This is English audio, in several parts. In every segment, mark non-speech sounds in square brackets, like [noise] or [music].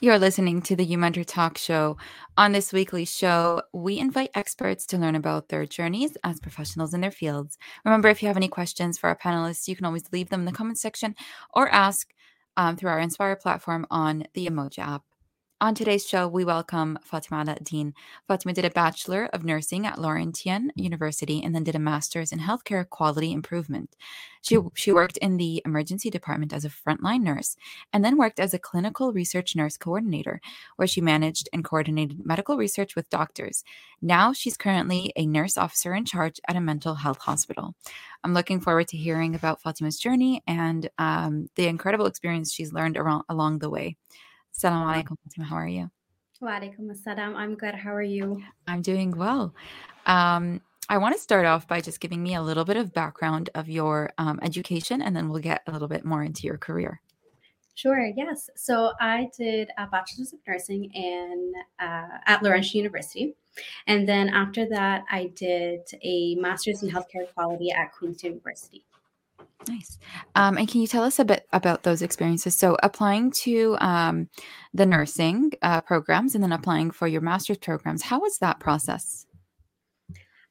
You're listening to the YouMentor Talk Show. On this weekly show, we invite experts to learn about their journeys as professionals in their fields. Remember, if you have any questions for our panelists, you can always leave them in the comment section or ask um, through our Inspire platform on the Emoji app. On today's show, we welcome Fatima Alaeddine. Fatima did a Bachelor of Nursing at Laurentian University and then did a Master's in Healthcare Quality Improvement. She, she worked in the emergency department as a frontline nurse and then worked as a clinical research nurse coordinator, where she managed and coordinated medical research with doctors. Now she's currently a nurse officer in charge at a mental health hospital. I'm looking forward to hearing about Fatima's journey and um, the incredible experience she's learned around, along the way. Assalamu alaikum, Fatima. How are you? Walaikum assalam. I'm good. How are you? I'm doing well. Um, I want to start off by just giving me a little bit of background of your um, education, and then we'll get a little bit more into your career. Sure. Yes. So I did a bachelor's of nursing in uh, at Laurentian University, and then after that, I did a master's in healthcare quality at Queen's University. Nice. Um, and can you tell us a bit about those experiences? So, applying to um, the nursing uh, programs and then applying for your master's programs, how was that process?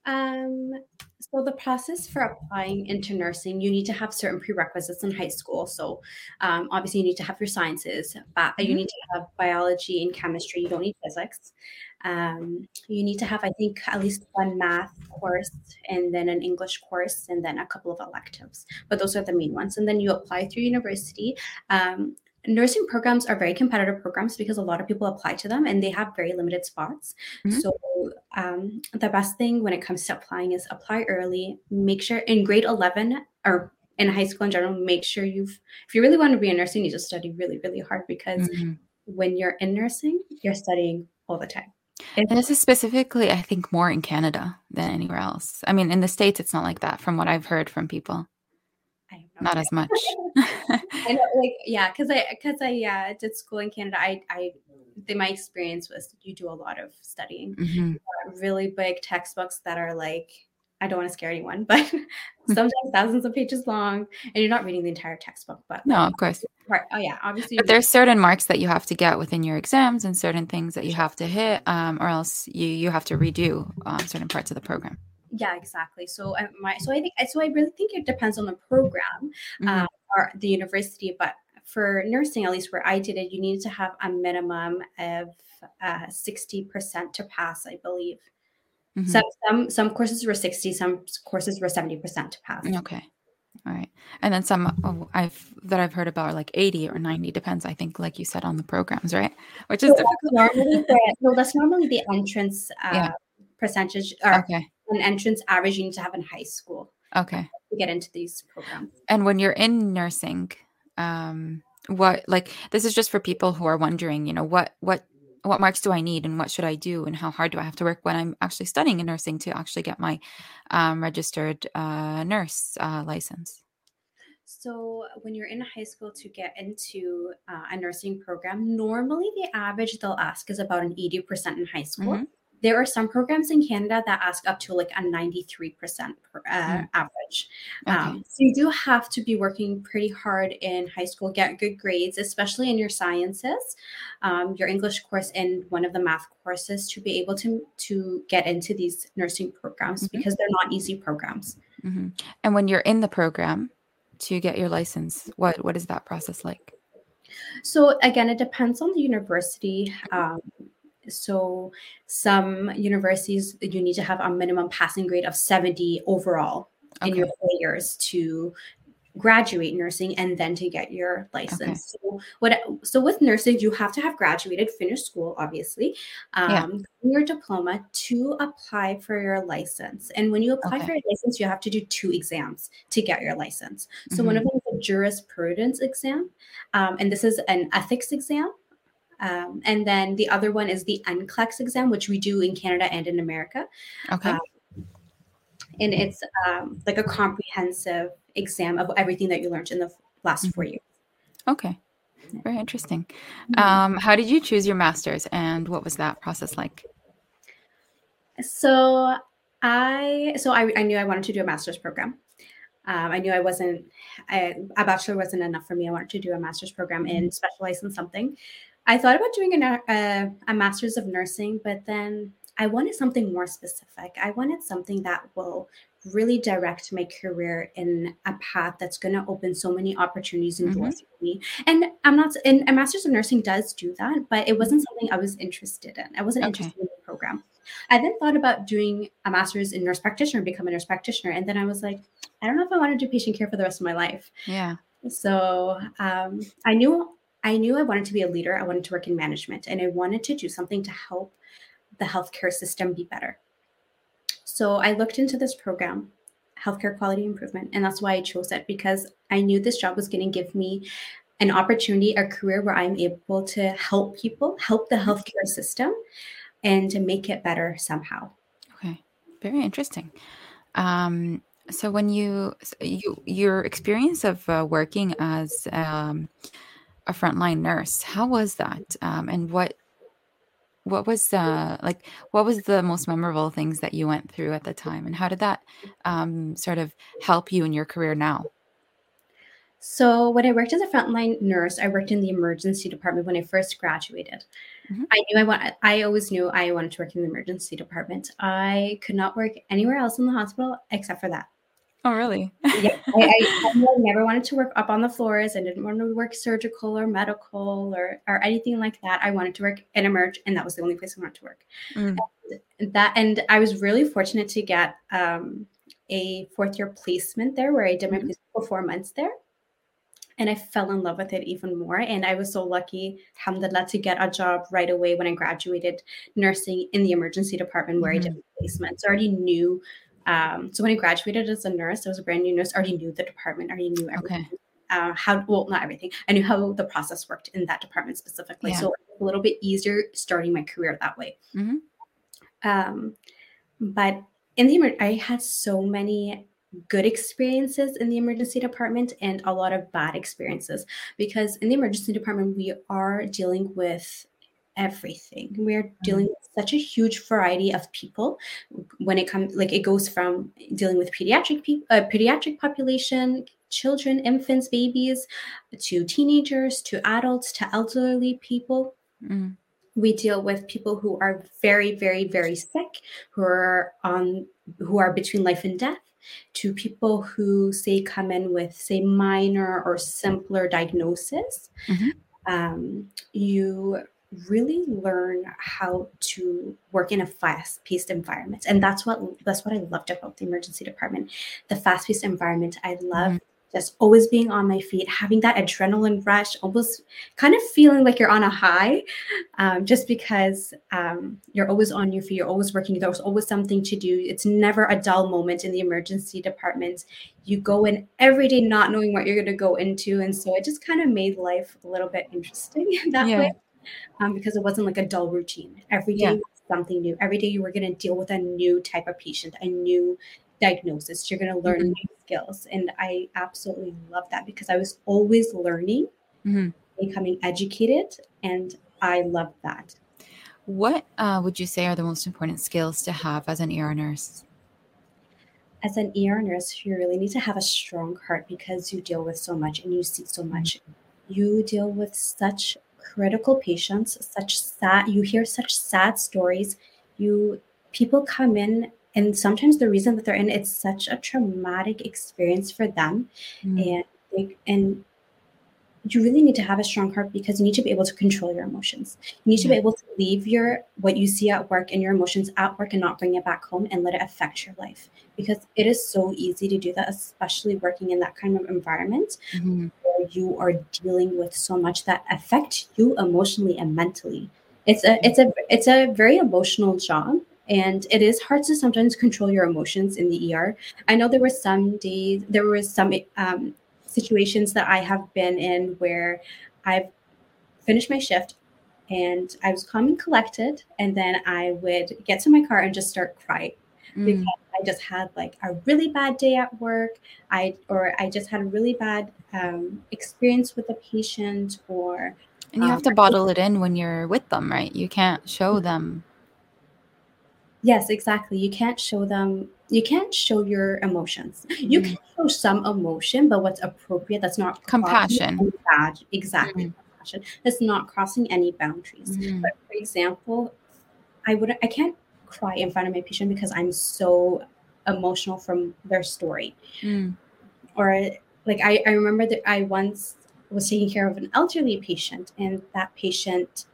Um, so the process for applying into nursing, you need to have certain prerequisites in high school. So um, obviously, you need to have your sciences, but mm-hmm. you need to have biology and chemistry. You don't need physics. Um, you need to have, I think, at least one math course and then an English course and then a couple of electives. But those are the main ones. And then you apply through university. Um, nursing programs are very competitive programs because a lot of people apply to them and they have very limited spots. Mm-hmm. So um, the best thing when it comes to applying is apply early. Make sure in grade 11 or in high school in general, make sure you've, if you really want to be a nurse, you just study really, really hard because mm-hmm. when you're in nursing, you're studying all the time. And this is specifically, I think, more in Canada than anywhere else. I mean, in the States, it's not like that from what I've heard from people. not as much. [laughs] I know, like, yeah, because I, because I, yeah, did school in Canada. I, I the, my experience was you do a lot of studying, mm-hmm. really big textbooks that are like I don't want to scare anyone, but sometimes thousands of pages long, and you're not reading the entire textbook. But no, of course. Right. Oh yeah, obviously. But there's certain marks that you have to get within your exams, and certain things that you have to hit, um, or else you you have to redo um, certain parts of the program. Yeah, exactly. So uh, my so I think so I really think it depends on the program mm-hmm. uh, or the university, but for nursing, at least where I did it, you needed to have a minimum of uh, sixty percent to pass, I believe. Mm-hmm. Some, some some courses were sixty, some courses were seventy percent to pass. Okay, all right, and then some oh, I've that I've heard about are like eighty or ninety, depends. I think, like you said, on the programs, right? Which is so that's normally the, well, that's normally the entrance uh, yeah. percentage or okay. an entrance average you need to have in high school. Okay, to get into these programs. And when you're in nursing, um what like this is just for people who are wondering you know what what what marks do i need and what should i do and how hard do i have to work when i'm actually studying in nursing to actually get my um, registered uh, nurse uh, license. So when you're in high school to get into uh, a nursing program normally the average they'll ask is about an 80% in high school. Mm-hmm there are some programs in Canada that ask up to like a 93% per, uh, mm. average. Okay. Um, so you do have to be working pretty hard in high school, get good grades, especially in your sciences, um, your English course, and one of the math courses to be able to, to get into these nursing programs mm-hmm. because they're not easy programs. Mm-hmm. And when you're in the program to get your license, what, what is that process like? So again, it depends on the university. Um, so some universities you need to have a minimum passing grade of 70 overall okay. in your four years to graduate nursing and then to get your license. Okay. So what so with nursing you have to have graduated, finished school obviously, um, yeah. your diploma to apply for your license. And when you apply okay. for your license, you have to do two exams to get your license. So mm-hmm. one of them is a jurisprudence exam, um, and this is an ethics exam. Um, and then the other one is the NCLEX exam, which we do in Canada and in America. Okay. Um, and it's um, like a comprehensive exam of everything that you learned in the last mm-hmm. four years. Okay. Very interesting. Mm-hmm. Um, how did you choose your master's and what was that process like? So I so I, I knew I wanted to do a master's program. Um, I knew I wasn't I, a bachelor wasn't enough for me. I wanted to do a master's program and mm-hmm. specialize in something. I thought about doing a, a, a master's of nursing, but then I wanted something more specific. I wanted something that will really direct my career in a path that's going to open so many opportunities and doors mm-hmm. for me. And I'm not, and a master's of nursing does do that, but it wasn't something I was interested in. I wasn't okay. interested in the program. I then thought about doing a master's in nurse practitioner, become a nurse practitioner. And then I was like, I don't know if I want to do patient care for the rest of my life. Yeah. So um, I knew I knew I wanted to be a leader. I wanted to work in management, and I wanted to do something to help the healthcare system be better. So I looked into this program, healthcare quality improvement, and that's why I chose it because I knew this job was going to give me an opportunity, a career where I'm able to help people, help the healthcare system, and to make it better somehow. Okay, very interesting. Um, so when you you your experience of uh, working as um, a frontline nurse, how was that, um, and what what was uh, like what was the most memorable things that you went through at the time? And how did that um, sort of help you in your career now? So when i worked as a frontline nurse i worked in the emergency department when i first graduated. Mm-hmm. i knew i want i always knew i wanted to work in the emergency department. I could not work anywhere else in the hospital except for that Oh, really? yeah, [laughs] I, I, never wanted to work up on the floors. I didn't want to work surgical or medical or or anything like that. I wanted to work in emerge, and that was the only place I wanted to work. Mm. And that and I was really fortunate to get um, a fourth year placement there, where I did my mm-hmm. placement for four months there. And I fell in love with it even more. And I was so lucky, alhamdulillah, to get a job right away when I graduated nursing in the emergency department where mm-hmm. I did mm-hmm. placement. So I already knew um, so when I graduated as a nurse, I was a brand new nurse. Already knew the department. Already knew everything. Okay. Uh, how well not everything. I knew how the process worked in that department specifically. Yeah. So a little bit easier starting my career that way. Mm-hmm. Um, but in the I had so many good experiences in the emergency department and a lot of bad experiences because in the emergency department we are dealing with everything. We're dealing mm-hmm. with such a huge variety of people when it comes like it goes from dealing with pediatric people, uh, pediatric population, children, infants, babies, to teenagers, to adults, to elderly people. Mm. We deal with people who are very, very, very sick, who are on who are between life and death, to people who say come in with say minor or simpler diagnosis. Mm-hmm. Um, you really learn how to work in a fast-paced environment. And that's what that's what i loved about the emergency department the fast-paced environment. I love mm-hmm. just always being on my feet having that adrenaline rush almost kind of feeling like you're on a high um, just because um, you're always on your feet you're always working there's always something to do. It's never a dull moment in the emergency department. You go in every day not knowing what you're going to go into. And so it just kind of made life a little bit interesting [laughs] that yeah. way um, because it wasn't like a dull routine. Every day yeah. something new. Every day you were going to deal with a new type of patient, a new diagnosis. You're going to learn mm-hmm. new skills. And I absolutely love that because I was always learning, mm-hmm. becoming educated. And I love that. What uh, would you say are the most important skills to have as an ER nurse? As an ER nurse, you really need to have a strong heart because you deal with so much and you see so much. You deal with such critical patients, such sad you hear such sad stories. You people come in and sometimes the reason that they're in it's such a traumatic experience for them mm. and they, and you really need to have a strong heart because you need to be able to control your emotions. You need to be able to leave your what you see at work and your emotions at work and not bring it back home and let it affect your life because it is so easy to do that, especially working in that kind of environment mm-hmm. Where you are dealing with so much that affect you emotionally and mentally. It's a it's a it's a very emotional job and it is hard to sometimes control your emotions in the ER. I know there were some days there was some um, situations that I have been in where I've finished my shift and I was calm and collected, and then I would get to my car and just start crying mm. because I just had like a really bad day at work. I or I just had a really bad um, experience with a patient, or and you um, have to bottle it in when you're with them, right? You can't show mm. them. Yes, exactly. You can't show them you can't show your emotions. You mm-hmm. can show some emotion, but what's appropriate, that's not compassion. Bad. Exactly. Mm-hmm. compassion. That's not crossing any boundaries. Mhm. But for example, I would I can't cry in front of my patient because I'm so emotional from their story. Mm. Or like I, I remember that I once was taking care of an elderly patient and that patient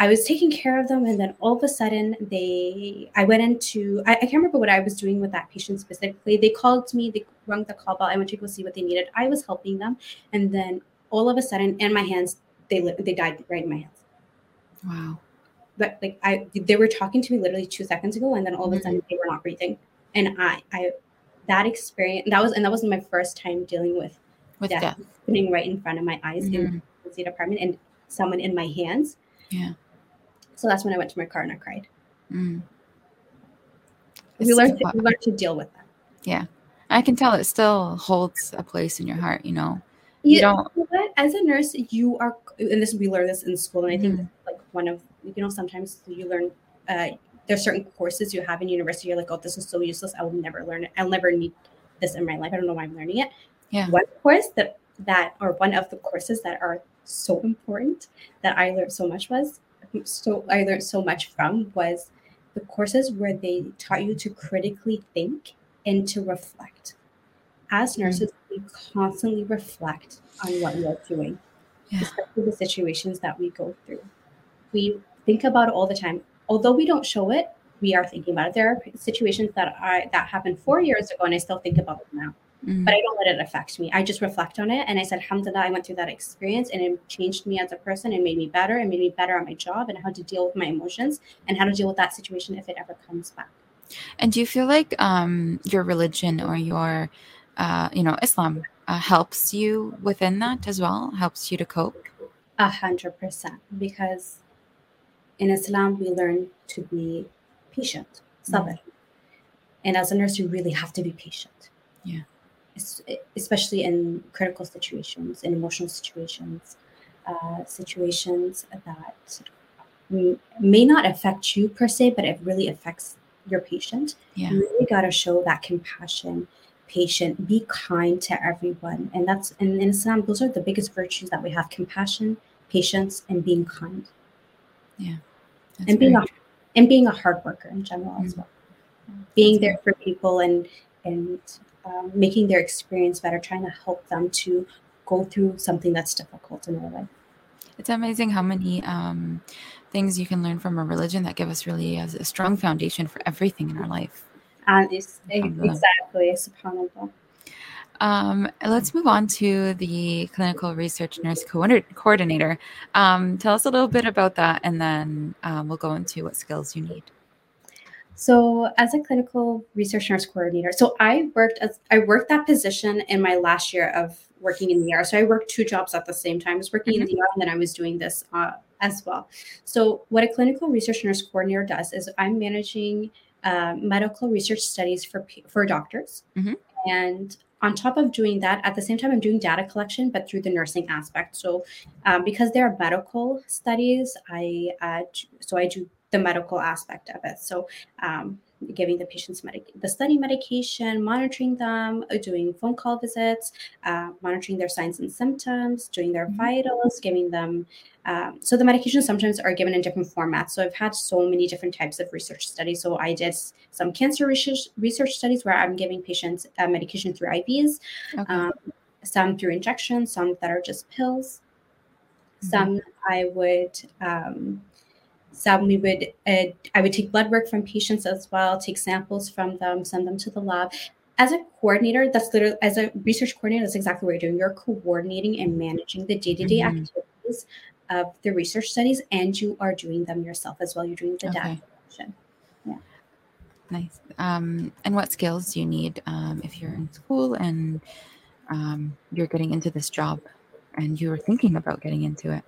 I was taking care of them and then all of a sudden they I went into I, I can't remember what I was doing with that patient specifically. They called me, they rung the call bell, I went to go see what they needed. I was helping them and then all of a sudden in my hands they they died right in my hands. Wow. But like I they were talking to me literally two seconds ago and then all of a sudden they were not breathing. And I I that experience that was and that was my first time dealing with With death, death. happening right in front of my eyes in Mhm. the emergency department and someone in my hands. Yeah. So that's when I went to my car and I cried. Mm. we learned to, we learned to deal with that. Yeah. I can tell it still holds a place in your heart, you know. You You don't- know what? As a nurse, you are, and this we learn this in school, and I think this is like one of you know sometimes you learn. Uh, there's certain courses you have in university. You're like, oh, this is so useless. I will never learn it. I'll never need this in my life. I don't know why I'm learning it. Yeah. One course that that or one of the courses that are so important that I learned so much was so I learned so much from was the courses where they taught you to critically think and to reflect. As Mm. nurses, we constantly reflect on what we are doing, Yeah. especially the situations that we go through. We think about it all the time. Although we don't show it, we are thinking about it. There are situations that I that happened four years ago, and I still think about it now Mm. but I don't let it affect me. I just reflect on it and I said, Alhamdulillah, I went through that experience and it changed me as a person and made me better and made me better at my job and how to deal with my emotions and how to deal with that situation if it ever comes back. And do you feel like um, your religion or your, uh, you know, Islam uh, helps you within that as well? Helps you to cope? A hundred percent. Because in Islam, we learn to be patient, sabr. And as a nurse, you really have to be patient. Yeah. Es- Especially in critical situations, in emotional situations, uh, situations that m- may not affect you per se, but it really affects your patient. Yeah. You really got to show that compassion, patient, be kind to everyone. And that's, and in Islam, those are the biggest virtues that we have compassion, patience, and being kind, That's and being a, and being a hard worker in general as Mm. well. Being That's there for people and, and um, making their experience better, trying to help them to go through something that's difficult in their life. It's amazing how many um, things you can learn from a religion that give us really a, a strong foundation for everything in our life. And it's, exactly, subhanAllah. Um, let's move on to the clinical research nurse co- coordinator. Um, tell us a little bit about that, and then um, we'll go into what skills you need. So, as a clinical research nurse coordinator, so I worked as I worked that position in my last year of working in the ER. So I worked two jobs at the same time. I was working in the ER, and then I was doing this uh, as well. So, what a clinical research nurse coordinator does is I'm managing uh, medical research studies for for doctors, Mhm. and on top of doing that, at the same time, I'm doing data collection, but through the nursing aspect. So, um, because they are medical studies, I uh, so I do the medical aspect of it. So, um, giving the patients medic- the study medication, monitoring them, uh, doing phone call visits, uh, monitoring their signs and symptoms, doing their Mhm. vitals, giving them. Um, so the medications sometimes are given in different formats. So I've had so many different types of research studies. So I did some cancer research research studies where I'm giving patients uh, medication through IVs, Okay. um, some through injections, some that are just pills. Mhm. Some I would. Um, some we would uh, I would take blood work from patients as well, take samples from them, send them to the lab. As a coordinator, that's literally as a research coordinator, that's exactly what you're doing. You're coordinating and managing the day-to-day Mhm. activities of the research studies, and you are doing them yourself as well. You're doing the data Okay. collection. Nice. Um, and what skills do you need um, if you're in school and um, you're getting into this job and you're thinking about getting into it?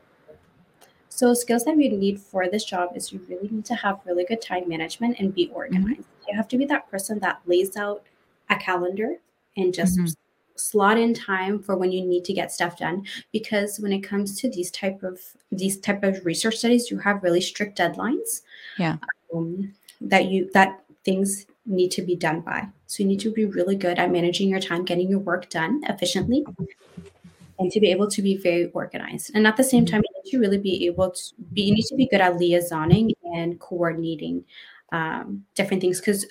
So skills that you need for this job is you really need to have really good time management and be organized. You have to be that person that lays out a calendar and just Mhm. slot in time for when you need to get stuff done because when it comes to these type of these type of research studies you have really strict deadlines Yeah. um, that you that things need to be done by so you need to be really good at managing your time getting your work done efficiently and to be able to be very organized. And at the same time, you need to really be able to be, you need to be good at liaisoning and coordinating um, different things because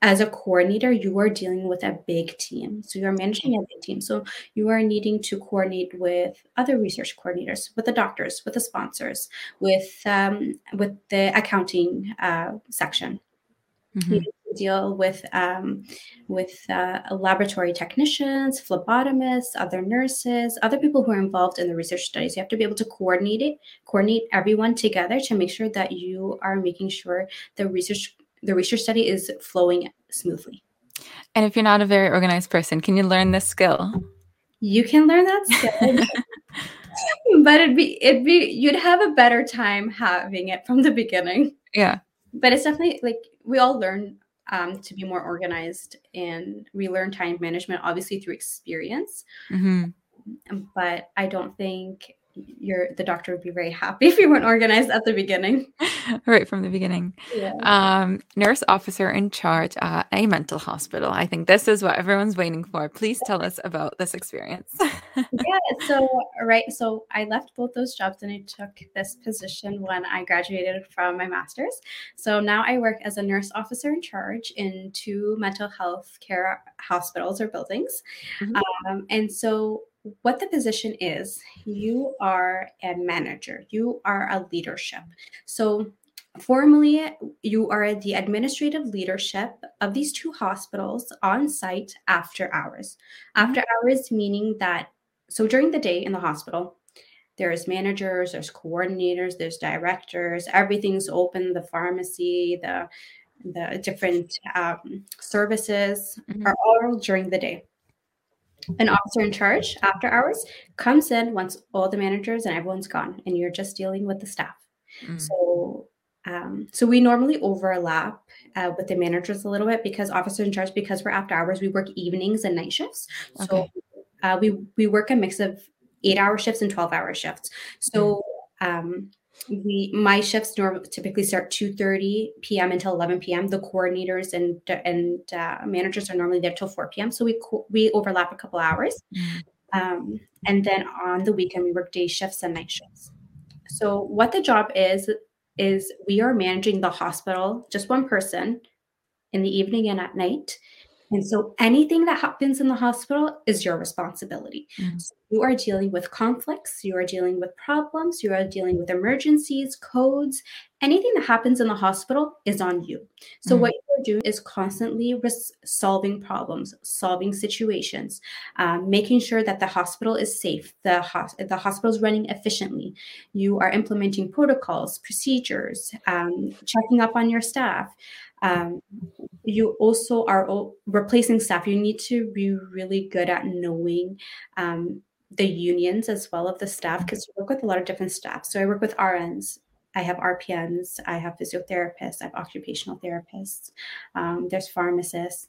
as a coordinator, you are dealing with a big team. So you're managing a big team. So you are needing to coordinate with other research coordinators, with the doctors, with the sponsors, with um, with the accounting uh, section. Mm-hmm. You deal with um, with uh, laboratory technicians, phlebotomists, other nurses, other people who are involved in the research studies. You have to be able to coordinate it, coordinate everyone together to make sure that you are making sure the research the research study is flowing smoothly. And if you're not a very organized person, can you learn this skill? You can learn that skill. [laughs] but it'd be it'd be you'd have a better time having it from the beginning. Yeah. But it's definitely like we all learn um, to be more organized and we learn time management obviously through experience. Mm-hmm. But I don't think your the doctor would be very happy if you weren't organized at the beginning. [laughs] right from the beginning. Yeah. Um, nurse officer in charge at a mental hospital. I think this is what everyone's waiting for. Please tell us about this experience. [laughs] yeah. So right. So I left both those jobs and I took this position when I graduated from my master's. So now I work as a nurse officer in charge in two mental health care hospitals or buildings. Mm-hmm. Um, and so what the position is you are a manager you are a leadership. So formally you are the administrative leadership of these two hospitals on site after hours. After hours meaning that so during the day in the hospital there's managers there's coordinators there's directors everything's open the pharmacy the the different um, services mm-hmm. are all during the day an officer in charge after hours comes in once all the managers and everyone's gone and you're just dealing with the staff mm. so um, so we normally overlap uh, with the managers a little bit because officer in charge because we're after hours we work evenings and night shifts okay. so uh, we we work a mix of eight hour shifts and 12 hour shifts so um, we my shifts normally typically start 2:30 p.m. until 11 p.m. The coordinators and and uh, managers are normally there till 4 p.m. So we we overlap a couple hours, mm-hmm. um, and then on the weekend we work day shifts and night shifts. So what the job is is we are managing the hospital, just one person, in the evening and at night, and so anything that happens in the hospital is your responsibility. Mm-hmm. So you are dealing with conflicts, you are dealing with problems, you are dealing with emergencies, codes. Anything that happens in the hospital is on you. So mm-hmm. what you're doing is constantly res- solving problems, solving situations, um, making sure that the hospital is safe, the, ho- the hospital is running efficiently. You are implementing protocols, procedures, um, checking up on your staff. Um, you also are replacing staff. You need to be really good at knowing um, the unions as well of the staff because you work with a lot of different staff. So I work with RNs, I have RPNs, I have physiotherapists, I have occupational therapists, um, there's pharmacists,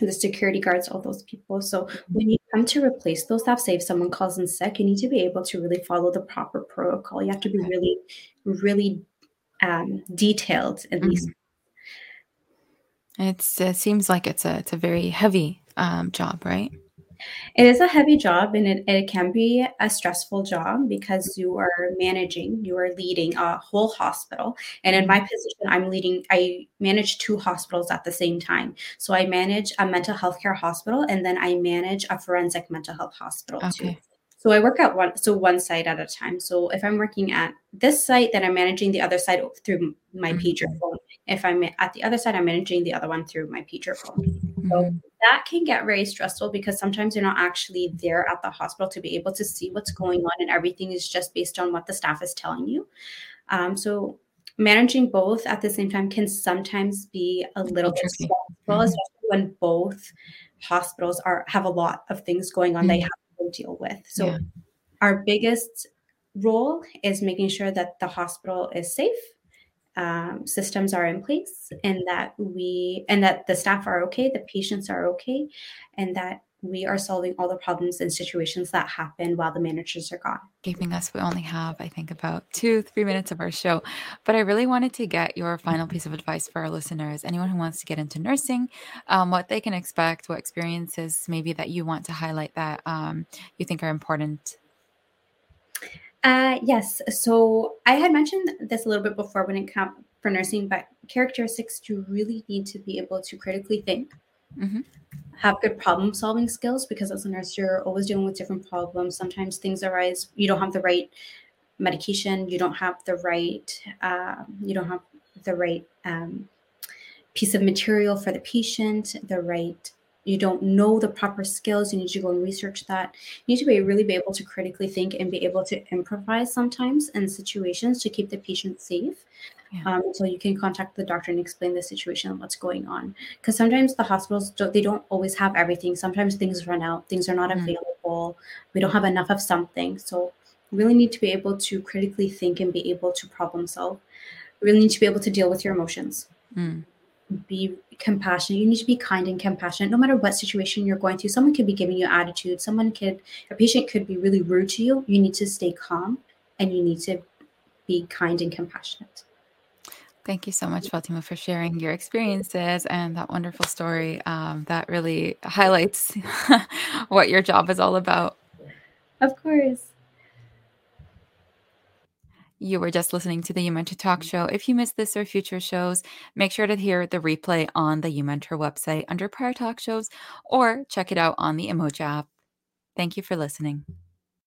the security guards, all those people. So when you come to replace those staff, say if someone calls in sick, you need to be able to really follow the proper protocol. You have to be really, really um, detailed in mm-hmm. these it's, it seems like it's a it's a very heavy um, job, right? It is a heavy job and it, it can be a stressful job because you are managing, you are leading a whole hospital. And in my mm-hmm. position, I'm leading, I manage two hospitals at the same time. So I manage a mental health care hospital and then I manage a forensic mental health hospital okay. too. So I work at one, so one site at a time. So if I'm working at this site, then I'm managing the other side through my mm-hmm. pager phone. If I'm at the other side, I'm managing the other one through my pager phone. Mm-hmm. So that can get very stressful because sometimes you're not actually there at the hospital to be able to see what's going on, and everything is just based on what the staff is telling you. Um, so managing both at the same time can sometimes be a little bit stressful, mm-hmm. especially when both hospitals are have a lot of things going on. Mm-hmm. They have deal with. So, yeah. our biggest role is making sure that the hospital is safe, um, systems are in place, and that we and that the staff are okay, the patients are okay, and that we are solving all the problems and situations that happen while the managers are gone. Giving us, we only have, I think, about two, three minutes of our show. But I really wanted to get your final piece of advice for our listeners. Anyone who wants to get into nursing, um, what they can expect, what experiences maybe that you want to highlight that um, you think are important. Uh, yes. So I had mentioned this a little bit before when it comes for nursing, but characteristics you really need to be able to critically think. Mm-hmm have good problem solving skills because as a nurse you're always dealing with different problems. Sometimes things arise you don't have the right medication you don't have the right uh, you don't have the right um, piece of material for the patient the right you don't know the proper skills you need to go and research that. You need to be really be able to critically think and be able to improvise sometimes in situations to keep the patient safe yeah. um, so you can contact the doctor and explain the situation and what's going on because sometimes the hospitals don't, they don't always have everything sometimes things run out things are not mm. available we don't have enough of something so really need to be able to critically think and be able to problem solve really need to be able to deal with your emotions mm be compassionate. You need to be kind and compassionate no matter what situation you're going through. Someone could be giving you attitude. Someone could, a patient could be really rude to you. You need to stay calm and you need to be kind and compassionate. Thank you so much, Fatima, for sharing your experiences and that wonderful story. Um, that really highlights [laughs] what your job is all about. Of course. You were just listening to the YouMentor Talk Show. If you missed this or future shows, make sure to hear the replay on the YouMentor website under prior talk shows or check it out on the Emoji app. Thank you for listening.